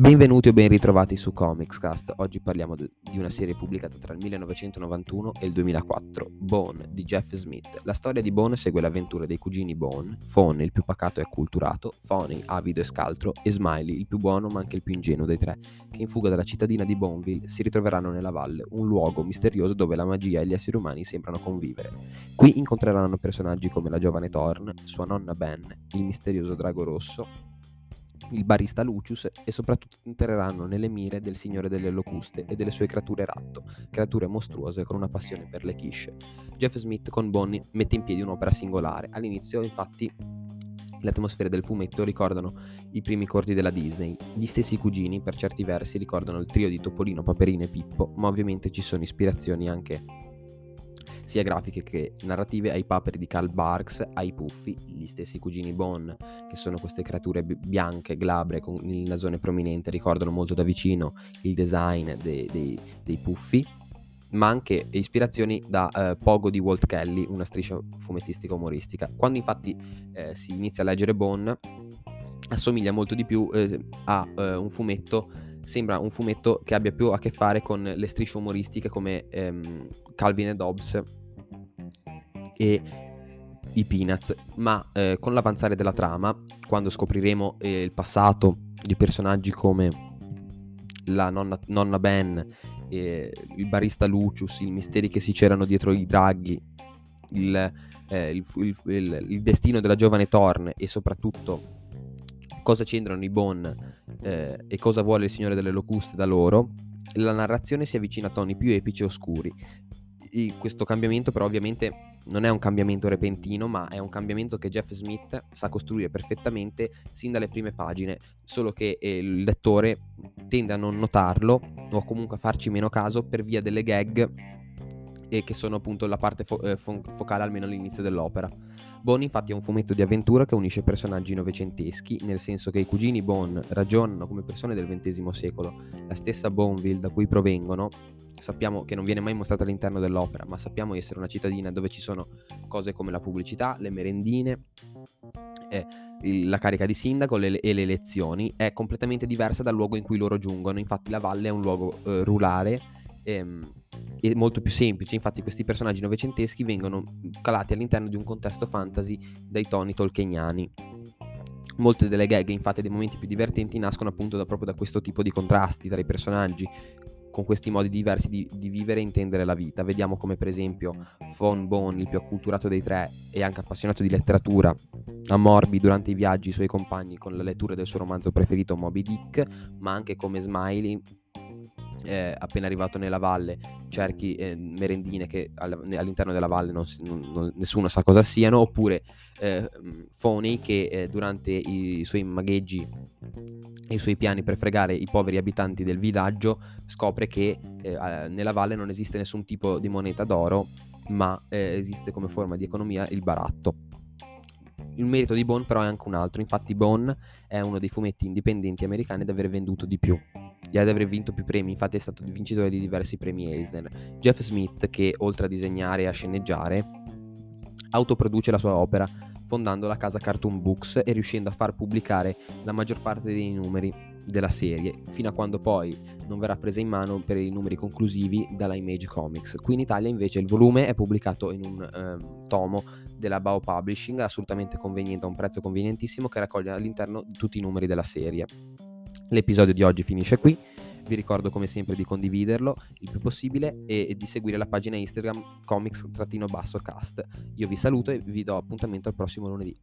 Benvenuti o ben ritrovati su Comicscast. Oggi parliamo di una serie pubblicata tra il 1991 e il 2004, Bone di Jeff Smith. La storia di Bone segue l'avventura dei cugini Bone, Fone il più pacato e acculturato, Phony avido e scaltro e Smiley il più buono ma anche il più ingenuo dei tre, che in fuga dalla cittadina di Boneville si ritroveranno nella valle, un luogo misterioso dove la magia e gli esseri umani sembrano convivere. Qui incontreranno personaggi come la giovane Thorn, sua nonna Ben, il misterioso drago rosso, il barista Lucius e soprattutto entreranno nelle mire del Signore delle Locuste e delle sue creature ratto, creature mostruose con una passione per le quiche. Jeff Smith con Bonnie mette in piedi un'opera singolare. All'inizio, infatti, le atmosfere del fumetto ricordano i primi corti della Disney. Gli stessi cugini, per certi versi, ricordano il trio di Topolino, Paperino e Pippo, ma ovviamente ci sono ispirazioni anche sia grafiche che narrative ai paperi di Karl Barks, ai puffi, gli stessi cugini Bone, che sono queste creature bianche, glabre, con il nasone prominente, ricordano molto da vicino il design dei, dei, dei puffi, ma anche ispirazioni da uh, Pogo di Walt Kelly, una striscia fumettistica umoristica. Quando infatti eh, si inizia a leggere Bone, assomiglia molto di più eh, a uh, un fumetto sembra un fumetto che abbia più a che fare con le strisce umoristiche come ehm, Calvin e Dobbs e i Peanuts, ma eh, con l'avanzare della trama, quando scopriremo eh, il passato di personaggi come la nonna, nonna Ben, eh, il barista Lucius, i misteri che si c'erano dietro i draghi, il, eh, il, il, il, destino della giovane Thorn e soprattutto cosa c'entrano i Bon eh, e cosa vuole il Signore delle Locuste da loro, la narrazione si avvicina a toni più epici e oscuri. Questo cambiamento però ovviamente non è un cambiamento repentino, ma è un cambiamento che Jeff Smith sa costruire perfettamente sin dalle prime pagine, solo che eh, il lettore tende a non notarlo o comunque a farci meno caso per via delle gag e che sono appunto la parte fo- eh, fo- focale almeno all'inizio dell'opera. Bone infatti è un fumetto di avventura che unisce personaggi novecenteschi, nel senso che i cugini Bone ragionano come persone del XX secolo. La stessa Boneville da cui provengono sappiamo che non viene mai mostrata all'interno dell'opera, ma sappiamo essere una cittadina dove ci sono cose come la pubblicità, le merendine, eh, la carica di sindaco le, e le elezioni, è completamente diversa dal luogo in cui loro giungono. Infatti la valle è un luogo eh, rurale ehm, e molto più semplice. Infatti questi personaggi novecenteschi vengono calati all'interno di un contesto fantasy dai toni tolkieniani. Molte delle gag, infatti, dei momenti più divertenti nascono appunto da, proprio da questo tipo di contrasti tra i personaggi, con questi modi diversi di, di, vivere e intendere la vita. Vediamo come per esempio Von Bone, il più acculturato dei tre e anche appassionato di letteratura, ammorbi durante i viaggi i suoi compagni con la lettura del suo romanzo preferito Moby Dick, ma anche come Smiley, eh, appena arrivato nella valle cerchi eh, merendine che all'interno della valle non, non, nessuno sa cosa siano, oppure eh, Foney che eh, durante i suoi magheggi e i suoi piani per fregare i poveri abitanti del villaggio scopre che eh, nella valle non esiste nessun tipo di moneta d'oro, ma eh, esiste come forma di economia il baratto. Il merito di Bone però è anche un altro, infatti Bone è uno dei fumetti indipendenti americani ad aver venduto di più ad aver vinto più premi, infatti è stato vincitore di diversi premi Eisner. Jeff Smith, che oltre a disegnare e a sceneggiare, autoproduce la sua opera, fondando la casa Cartoon Books e riuscendo a far pubblicare la maggior parte dei numeri della serie, fino a quando poi non verrà presa in mano per i numeri conclusivi dalla Image Comics. Qui in Italia invece il volume è pubblicato in un um, tomo della Bao Publishing, assolutamente conveniente, a un prezzo convenientissimo, che raccoglie all'interno tutti i numeri della serie. L'episodio di oggi finisce qui. Vi ricordo come sempre di condividerlo il più possibile e di seguire la pagina Instagram comics-cast. Io vi saluto e vi do appuntamento al prossimo lunedì.